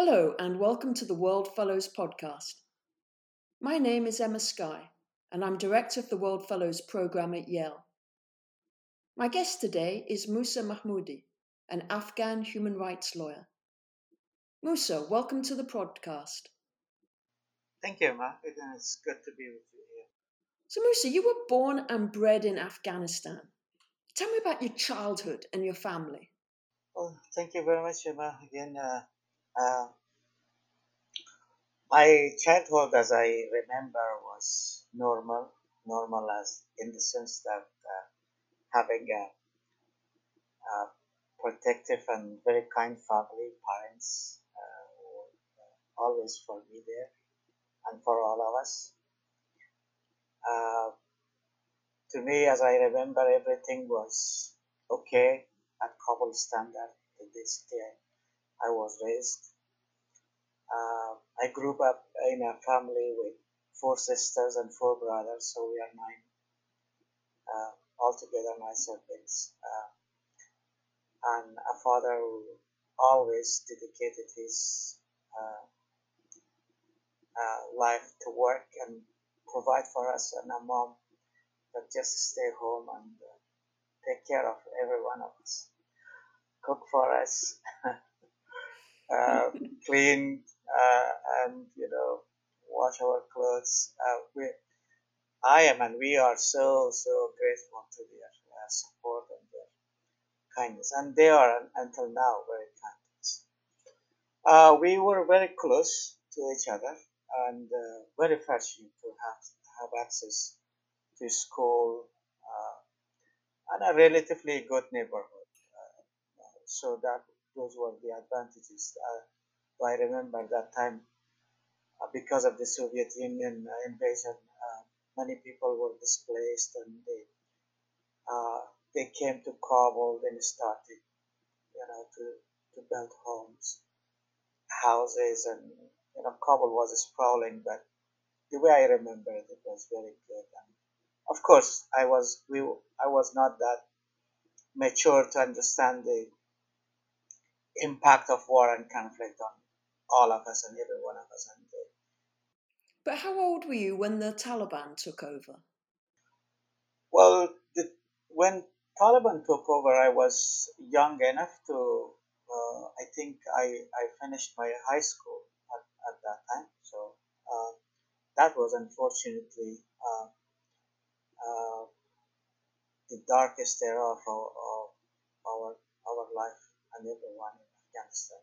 Hello, and welcome to the World Fellows podcast. My name is Emma Sky, and I'm director of the World Fellows program at Yale. My guest today is Musa Mahmodi, an Afghan human rights lawyer. Musa, welcome to the podcast. Thank you, Emma. It's good to be with you here. So, Musa, you were born and bred in Afghanistan. Tell me about your childhood and your family. Well, thank you very much, Emma. Again, uh, uh, my childhood, as I remember, was normal. Normal as in the sense that uh, having a, a, protective and very kind family, parents, uh, were always for me there and for all of us. Uh, to me, as I remember, everything was okay at Kabul standard in this day I was raised. Uh, I grew up in a family with four sisters and four brothers, so we are nine uh, altogether, nine siblings. Uh, and a father who always dedicated his uh, life to work and provide for us, and a mom that just stay home and uh, take care of every one of us, cook for us. Uh, clean uh, and you know wash our clothes. Uh, we, I am and we are so so grateful to their uh, support and their kindness, and they are until now very kind. Uh, we were very close to each other and uh, very fortunate to have have access to school and a relatively good neighborhood. so that those were the advantages. Uh, I remember that time uh, because of the Soviet Union uh, invasion, many people were displaced and they they came to Kabul. and started, you know, to to build homes, houses, and you know, Kabul was sprawling, but the way I remember it, it was very good. And of course, I was we I was not that mature to understand the impact of war and conflict on all of us and every one of us. And but how old were you when the Taliban took over? Well, the, when Taliban took over, I was young enough to. Uh, I think I, I finished my high school at, at that time. So uh, that was unfortunately uh, uh the darkest era of our, of our, our life and everyone Afghanistan.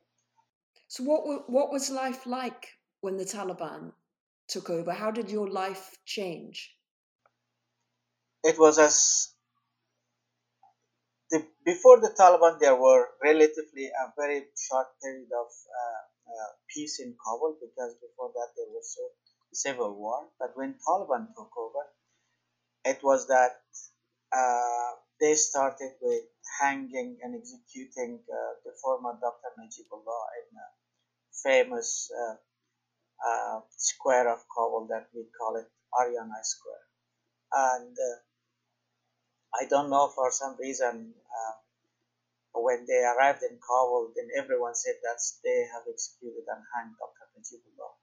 So, what what was life like when the Taliban took over? How did your life change? It was as the, before the Taliban, there were relatively a very short period of uh, uh, peace in Kabul because before that there was a civil war. But when Taliban took over, it was that uh, they started with hanging and executing uh, the former Dr. Najibullah in a famous uh, uh, square of Kabul that we call it Ariana Square. And uh, I don't know for some reason uh, when they arrived in Kabul, then everyone said that they have executed and hanged Dr. Najibullah.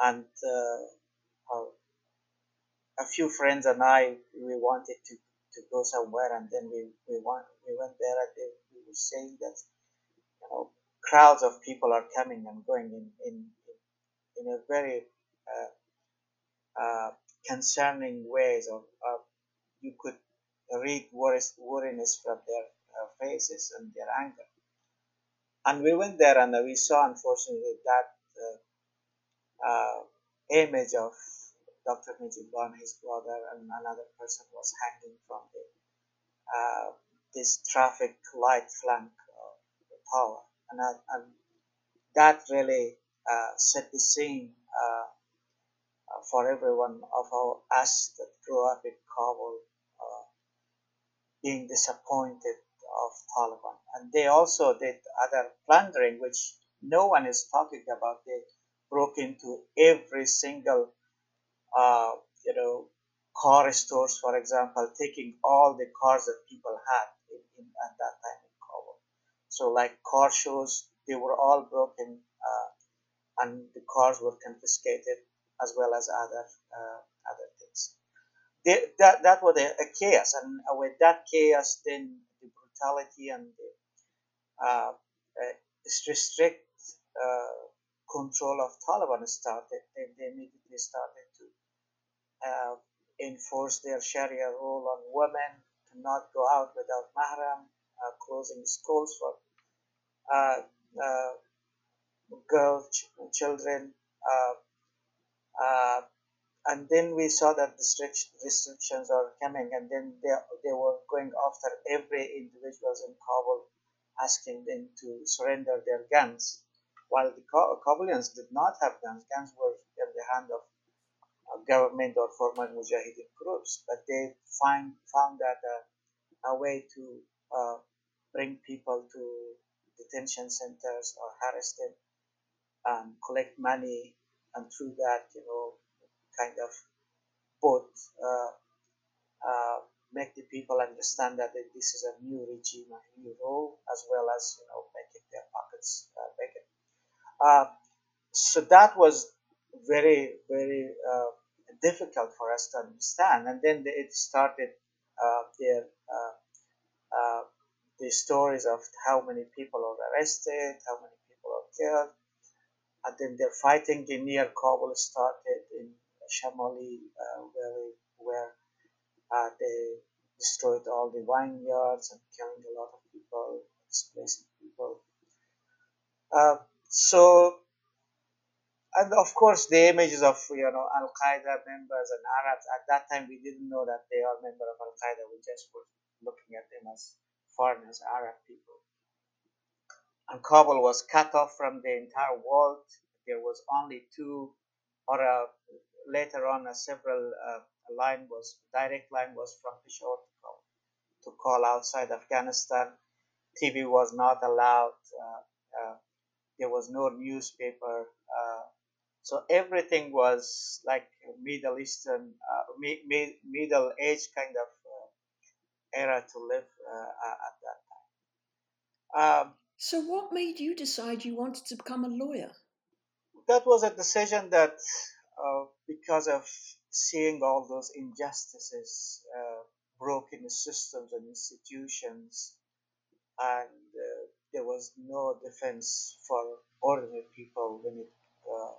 And uh, a few friends and I, we wanted to to go somewhere, and then we we went we went there, and they, we were saying that you know crowds of people are coming and going in in in a very uh, uh, concerning ways of you could read worries, worriness from their uh, faces and their anger. And we went there and we saw, unfortunately, that uh, uh, image of Dr. Najibullah and his brother and another person was hanging from the uh, this traffic light flank of the tower, and, uh, and that really uh, set the scene uh, for everyone of our, us that grew up in Kabul being disappointed of Taliban, and they also did other plundering, which no one is talking about. They broke into every single uh, you know, car stores, for example, taking all the cars that people had in, in, at that time in Kabul. So like car shows, they were all broken, uh, and the cars were confiscated as well as other uh, other things. They, that that was a, a, chaos, and with that chaos, then the brutality and the uh, strict control of Taliban started. They, they immediately started uh, enforce their Sharia rule on women to not go out without mahram, uh, closing schools for uh, uh girls, ch- children. Uh, uh, and then we saw that the strict restrictions are coming, and then they, they were going after every individuals in Kabul, asking them to surrender their guns while the Kabulians did not have guns, guns were in the hand of government or former Mujahideen groups, but they find, found that uh, a way to uh, bring people to detention centers or harass them and collect money, and through that, you know, kind of both uh, uh, make the people understand that this is a new regime, a new rule, as well as you know making their pockets uh, bigger. Uh, so that was very, very uh, difficult for us to understand. And then it started uh, their uh, uh, the stories of how many people are arrested, how many people are killed. And then their fighting in near Kabul started in Shamali Valley, where they destroyed all the vineyards and killing a lot of people, displacing people. Uh, so, and of course, the images of you know Al Qaeda members and Arabs at that time we didn't know that they are member of Al Qaeda. We just were looking at them as foreigners, Arab people. And Kabul was cut off from the entire world. There was only two, or uh, later on, a several uh, line was direct line was from Peshawar to call, to call outside Afghanistan. TV was not allowed. Uh, uh, there was no newspaper. Uh, so everything was like Middle Eastern, uh, mi- mi- Middle Age kind of uh, era to live uh, at that time. Um, so, what made you decide you wanted to become a lawyer? That was a decision that, uh, because of seeing all those injustices, uh, broken systems and institutions, and there was no defense for ordinary people when it uh,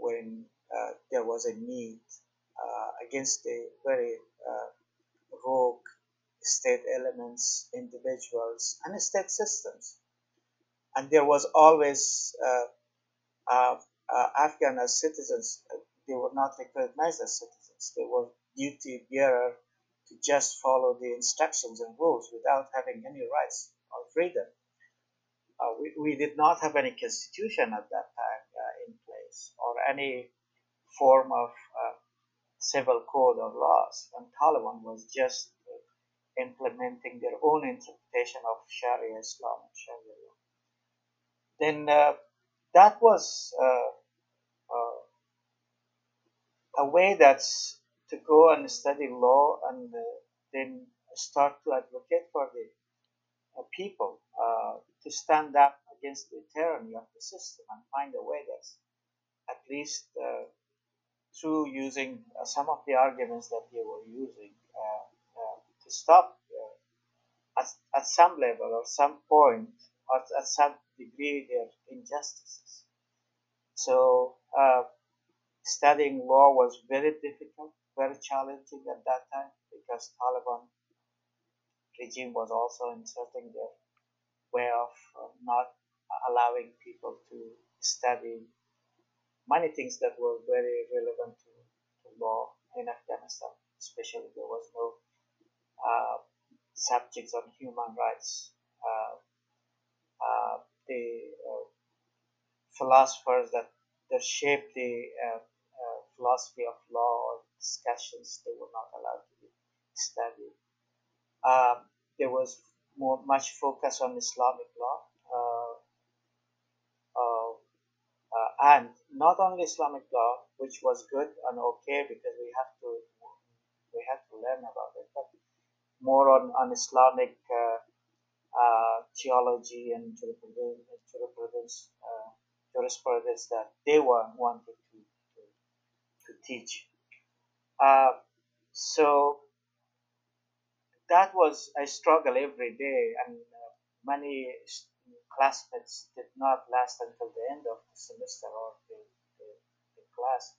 when uh, there was a need uh, against the very uh, rogue state elements, individuals, and state systems. And there was always Afghan as citizens, they were not recognized as citizens. They were duty bearer to just follow the instructions and rules without having any rights or freedom. Uh, we, we did not have any constitution at that time uh, in or any form of uh, civil code or laws, and Taliban was just implementing their own interpretation of Sharia Islam and Sharia law. Then uh, that was uh, uh, a way that's to go and study law and then start to advocate for the people uh, to stand up against the tyranny of the system and find a way that, at least uh, through using uh, some of the arguments that they were using uh, to stop at, at some level or some point or at some degree their injustices. So studying law was very difficult, very challenging at that time because Taliban regime was also inserting their way of not allowing people to study many things that were very relevant to, to law in Afghanistan. Especially, there was no uh, subjects on human rights. Uh, uh the uh, philosophers that, that shaped the uh, philosophy of law or discussions, they were not allowed to be studied. Um, there was more much focus on Islamic law, uh, uh, uh, and not only Islamic law, which was good and okay because we have to we have to learn about it, but more on on Islamic uh, uh, theology and jurisprudence, uh, jurisprudence that they were wanted to, to, to teach. Uh, so that was a struggle every day, and uh, many classmates did not last until the end of the semester or the, the, the class.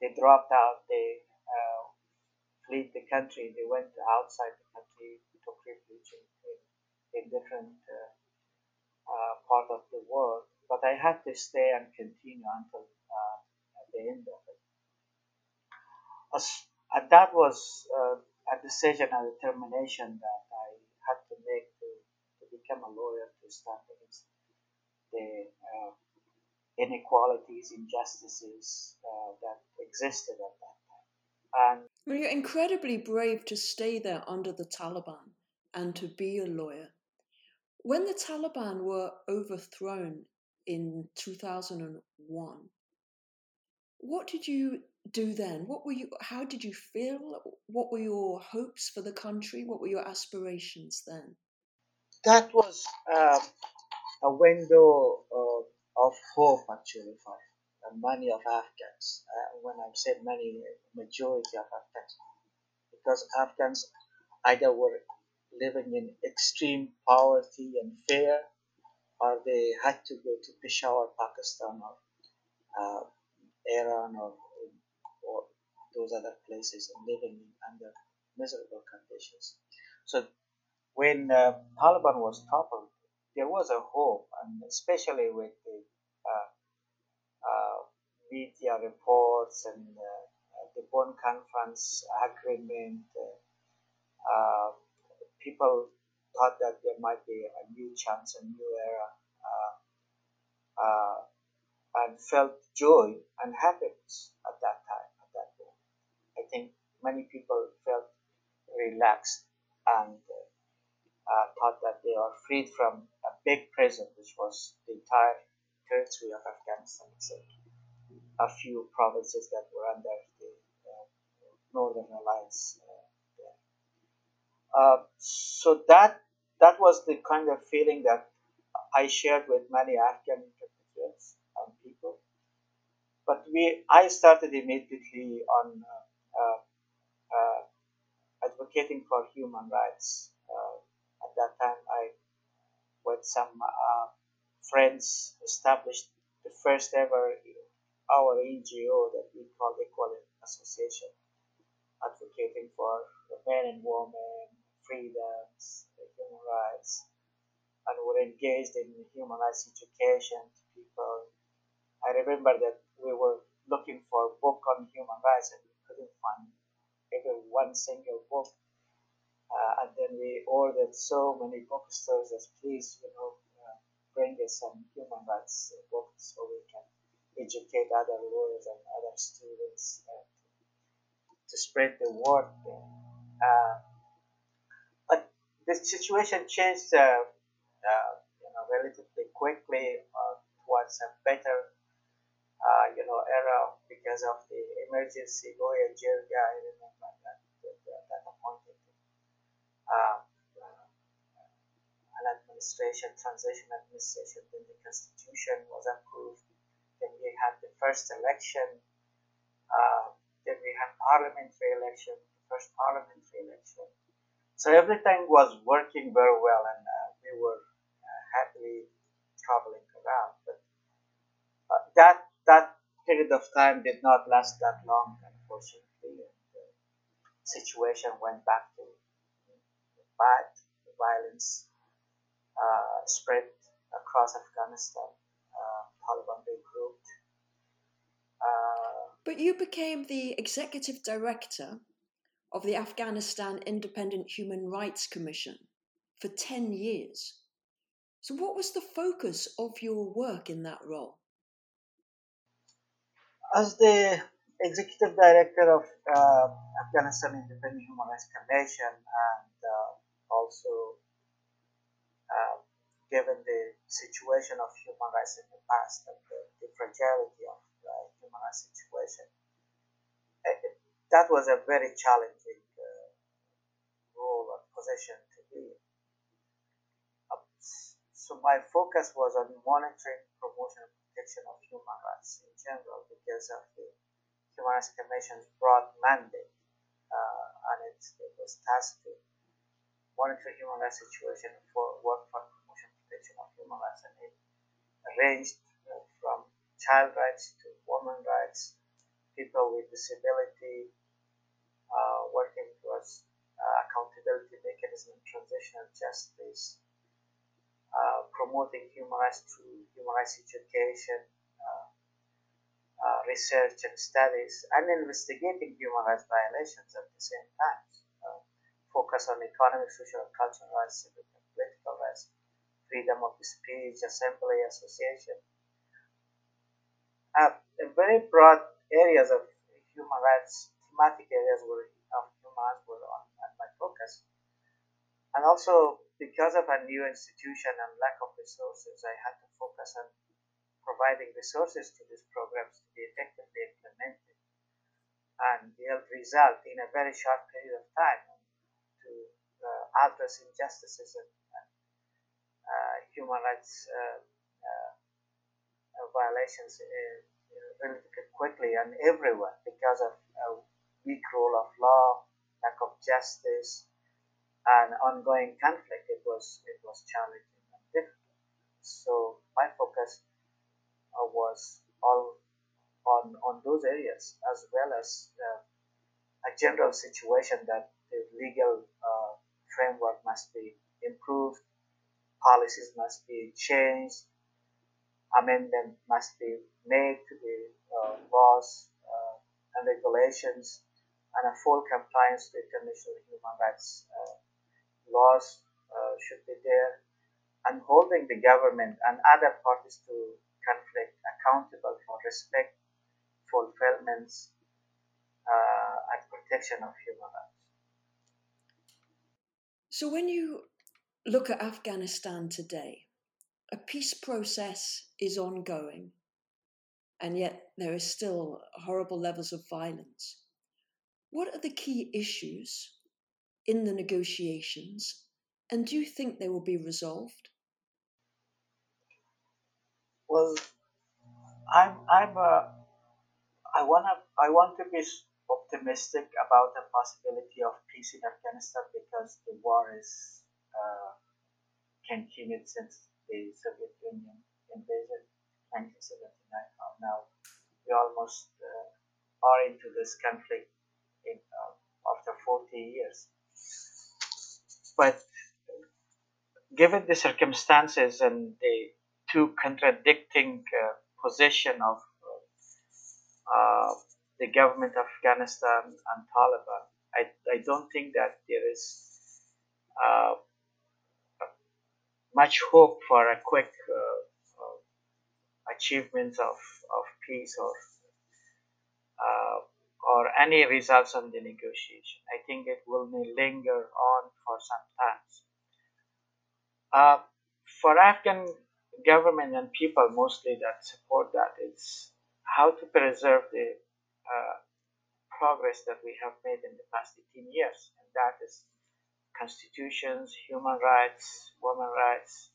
They dropped out, they uh, fled the country, they went outside the country, took refuge in, in, different uh, uh, part of the world. But I had to stay and continue until uh, the end of it. As, and that was uh, a decision and determination that I had to make to, to become a lawyer to stand against the uh, inequalities, injustices uh, that existed at that time. And well, you're incredibly brave to stay there under the Taliban and to be a lawyer. When the Taliban were overthrown in 2001, what did you do then? What were you? How did you feel? What were your hopes for the country? What were your aspirations then? That was uh, a window of, of hope, actually, for many of Afghans. Uh, when I said many, majority of Afghans, because Afghans either were living in extreme poverty and fear, or they had to go to Peshawar, Pakistan, or uh, Iran, or, or those other places, and living under miserable conditions. So when uh, Taliban was toppled, there was a hope, and especially with the uh, uh, media reports and the Bonn Conference agreement, people thought that there might be a new chance, a new era, and felt joy and happiness at that time, at that moment. I think many people felt relaxed and uh, thought that they are freed from a big prison, which was the entire territory of Afghanistan, except a few provinces that were under the uh, Northern Alliance uh, so that that was the kind of feeling that I shared with many Afghan compatriots and people. But we, I started immediately on uh, uh, uh advocating for human rights. Uh, at that time, I, with some uh, friends, established the first ever our NGO that we call Equality Association, advocating for men and women, freedoms, human rights, and we were engaged in human rights education to people. I remember that we were looking for a book on human rights and we couldn't find even one single book. Uh, and then we ordered so many bookstores that please, you know, uh, bring us some human rights books so we can educate other lawyers and other students uh, to spread the word. Uh, the situation changed uh, uh, you know, relatively quickly uh, towards a better you know, era because of the emergency Loya Jirga, I remember that, that, that appointed an administration, transition administration, then the constitution was approved, then we had the first election, uh, then we had parliamentary election, the first parliamentary election, so everything was working very well, and uh, we were uh, happily traveling around. But uh, that that period of time did not last that long, unfortunately. And the situation went back to violence uh, spread across Afghanistan. Uh, Taliban regrouped. Uh, but you became the executive director of the Afghanistan Independent Human Rights Commission for 10 years. So, what was the focus of your work in that role? As the executive director of uh, Afghanistan Independent Human Rights Commission, and uh, also uh, given the situation of human rights in the past and the, the fragility of the human rights situation, that was a very challenging uh, role or position to be. Uh, so my focus was on monitoring, promotion, and protection of human rights in general because of the Human Rights Commission's broad mandate, uh, and it, it was tasked to monitor human rights situation for work for promotion protection of human rights, and it ranged from child rights to women rights, people with disability, uh, working towards uh, accountability mechanism, transitional justice, uh, promoting human rights through human rights education, uh, research and studies, and investigating human rights violations at the same time. Focus on economic, social, cultural rights, civic and political rights, freedom of speech, assembly, association. Uh, very broad areas of human rights, thematic areas were, of human rights were on, on my focus. And also because of a new institution and lack of resources, I had to focus on providing resources to these programs to be effectively implemented and yield result in a very short period of time to uh, address injustices and, uh, human rights uh, violations quickly and everywhere because of a weak rule of law, lack of justice, and ongoing conflict, it was it was challenging and difficult. So my focus uh, was all on on those areas as well as uh, a general situation that the legal uh, framework must be improved, policies must be changed, amendment must be made to the uh, laws uh, and regulations, and a full compliance with international human rights uh, laws uh, should be there, and holding the government and other parties to conflict accountable for respect, fulfillments, uh, and protection of human rights. So, when you look at Afghanistan today, a peace process is ongoing, and yet there is still horrible levels of violence. What are the key issues in the negotiations? And do you think they will be resolved? Well, I'm I'm uh, I wanna I want to be optimistic about the possibility of peace in Afghanistan because the war is uh, continued since the Soviet Union invasion 1979. Now we almost uh, are into this conflict in, uh, after 40 years. But given the circumstances and the two contradicting uh, position of uh, the government of Afghanistan and Taliban, I, I don't think that there is uh, much hope for a quick uh, uh, achievement of, of peace or uh, or any results on the negotiation. I think it will linger on for some time. Uh, for Afghan government and people mostly that support that, it's how to preserve the progress that we have made in the past 18 years, and that is constitutions, human rights, women rights,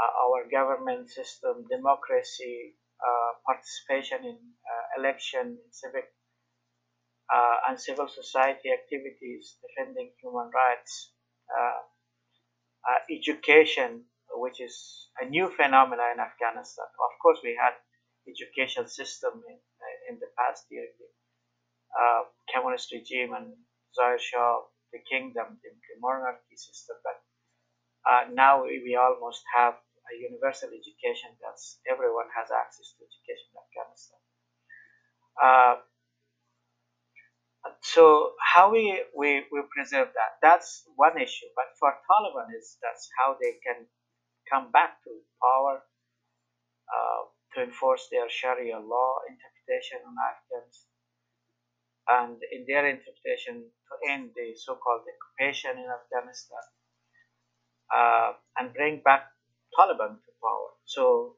uh, our government system, democracy, uh, participation in uh, election, civic uh, and civil society activities defending human rights, uh, uh, education, which is a new phenomenon in Afghanistan. Of course, we had education system in, in the past year, the communist regime and Zahir Shah, the kingdom, the, the monarchy system, but uh, now we almost have a universal education that's everyone has access to education in Afghanistan. Uh, so how we, we, we preserve that that's one issue but for taliban is that's how they can come back to power uh, to enforce their sharia law interpretation on afghans and in their interpretation to end the so-called occupation in afghanistan uh, and bring back taliban to power so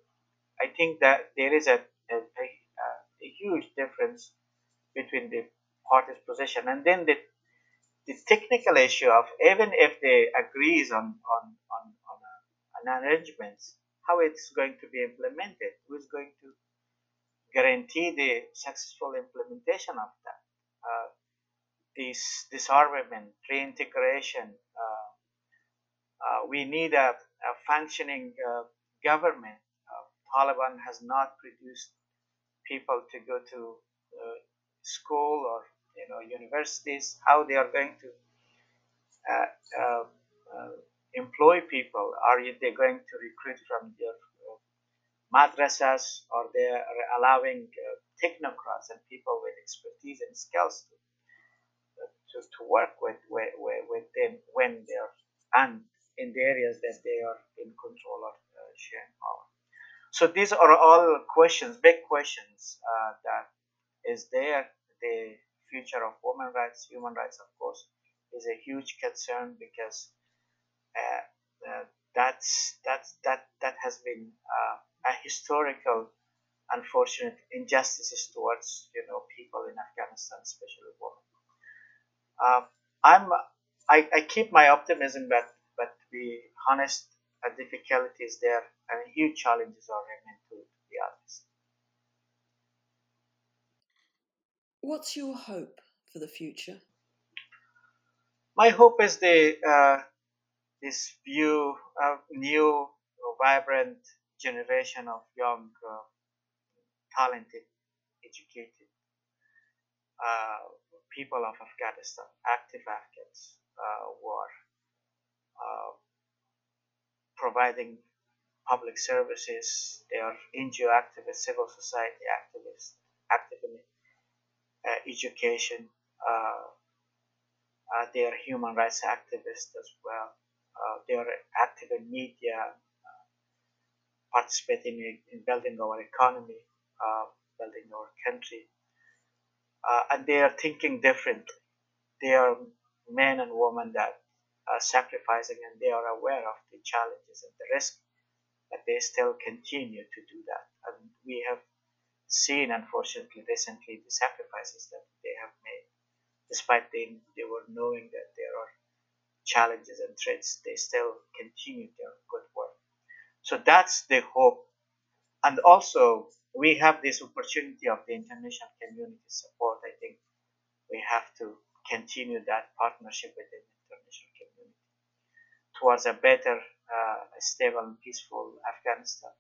i think that there is a, a, a, a huge difference between the parties' position. And then the, the technical issue of even if they agrees on, on, on, on a, an and arrangements, how it's going to be implemented, who is going to guarantee the successful implementation of that. Uh, this disarmament, reintegration. Uh, uh, we need a, a functioning uh, government. Uh, Taliban has not produced people to go to uh, school or you know universities. How they are going to employ people? Are they going to recruit from their madrasas or they are allowing uh, technocrats and people with expertise and skills to, to, to work with, with, with them when they're and in the areas that they are in control of uh, sharing power. So these are all questions, big questions uh, that is there. The future of women rights, human rights, of course, is a huge concern because uh, uh that's that's that that has been uh, a historical unfortunate injustices towards you know people in Afghanistan, especially women. Uh, I'm I, I keep my optimism, but but to be honest, a difficulty is there and huge challenges are remain to, to be honest. What's your hope for the future? My hope is the uh, this view of new, vibrant generation of young, uh, talented, educated uh, people of Afghanistan, active Afghans uh, who are uh, providing public services. They are NGO activists, civil society activists, active in uh, education. Uh, they are human rights activists as well. they are active in media, participating in, in building our economy, uh, building our country. Uh, and they are thinking differently. They are men and women that are sacrificing and they are aware of the challenges and the risk, but they still continue to do that. And we have seen, unfortunately, recently the sacrifices that they have made. Despite they, they were knowing that there are challenges and threats, they still continue their good work. So that's the hope. And also, we have this opportunity of the international community support. I think we have to continue that partnership with the international community towards a better, uh, stable, and peaceful Afghanistan,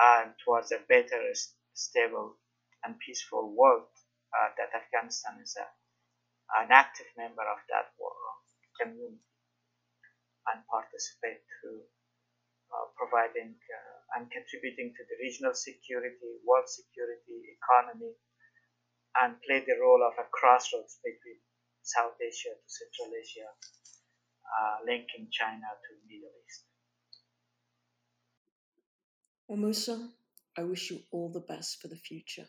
and towards a better, stable, and peaceful world. Uh, that Afghanistan is a, an active member of that world, community and participate through providing uh, and contributing to the regional security, world security, economy, and play the role of a crossroads between South Asia to Central Asia, uh, linking China to Middle East. Well, I wish you all the best for the future.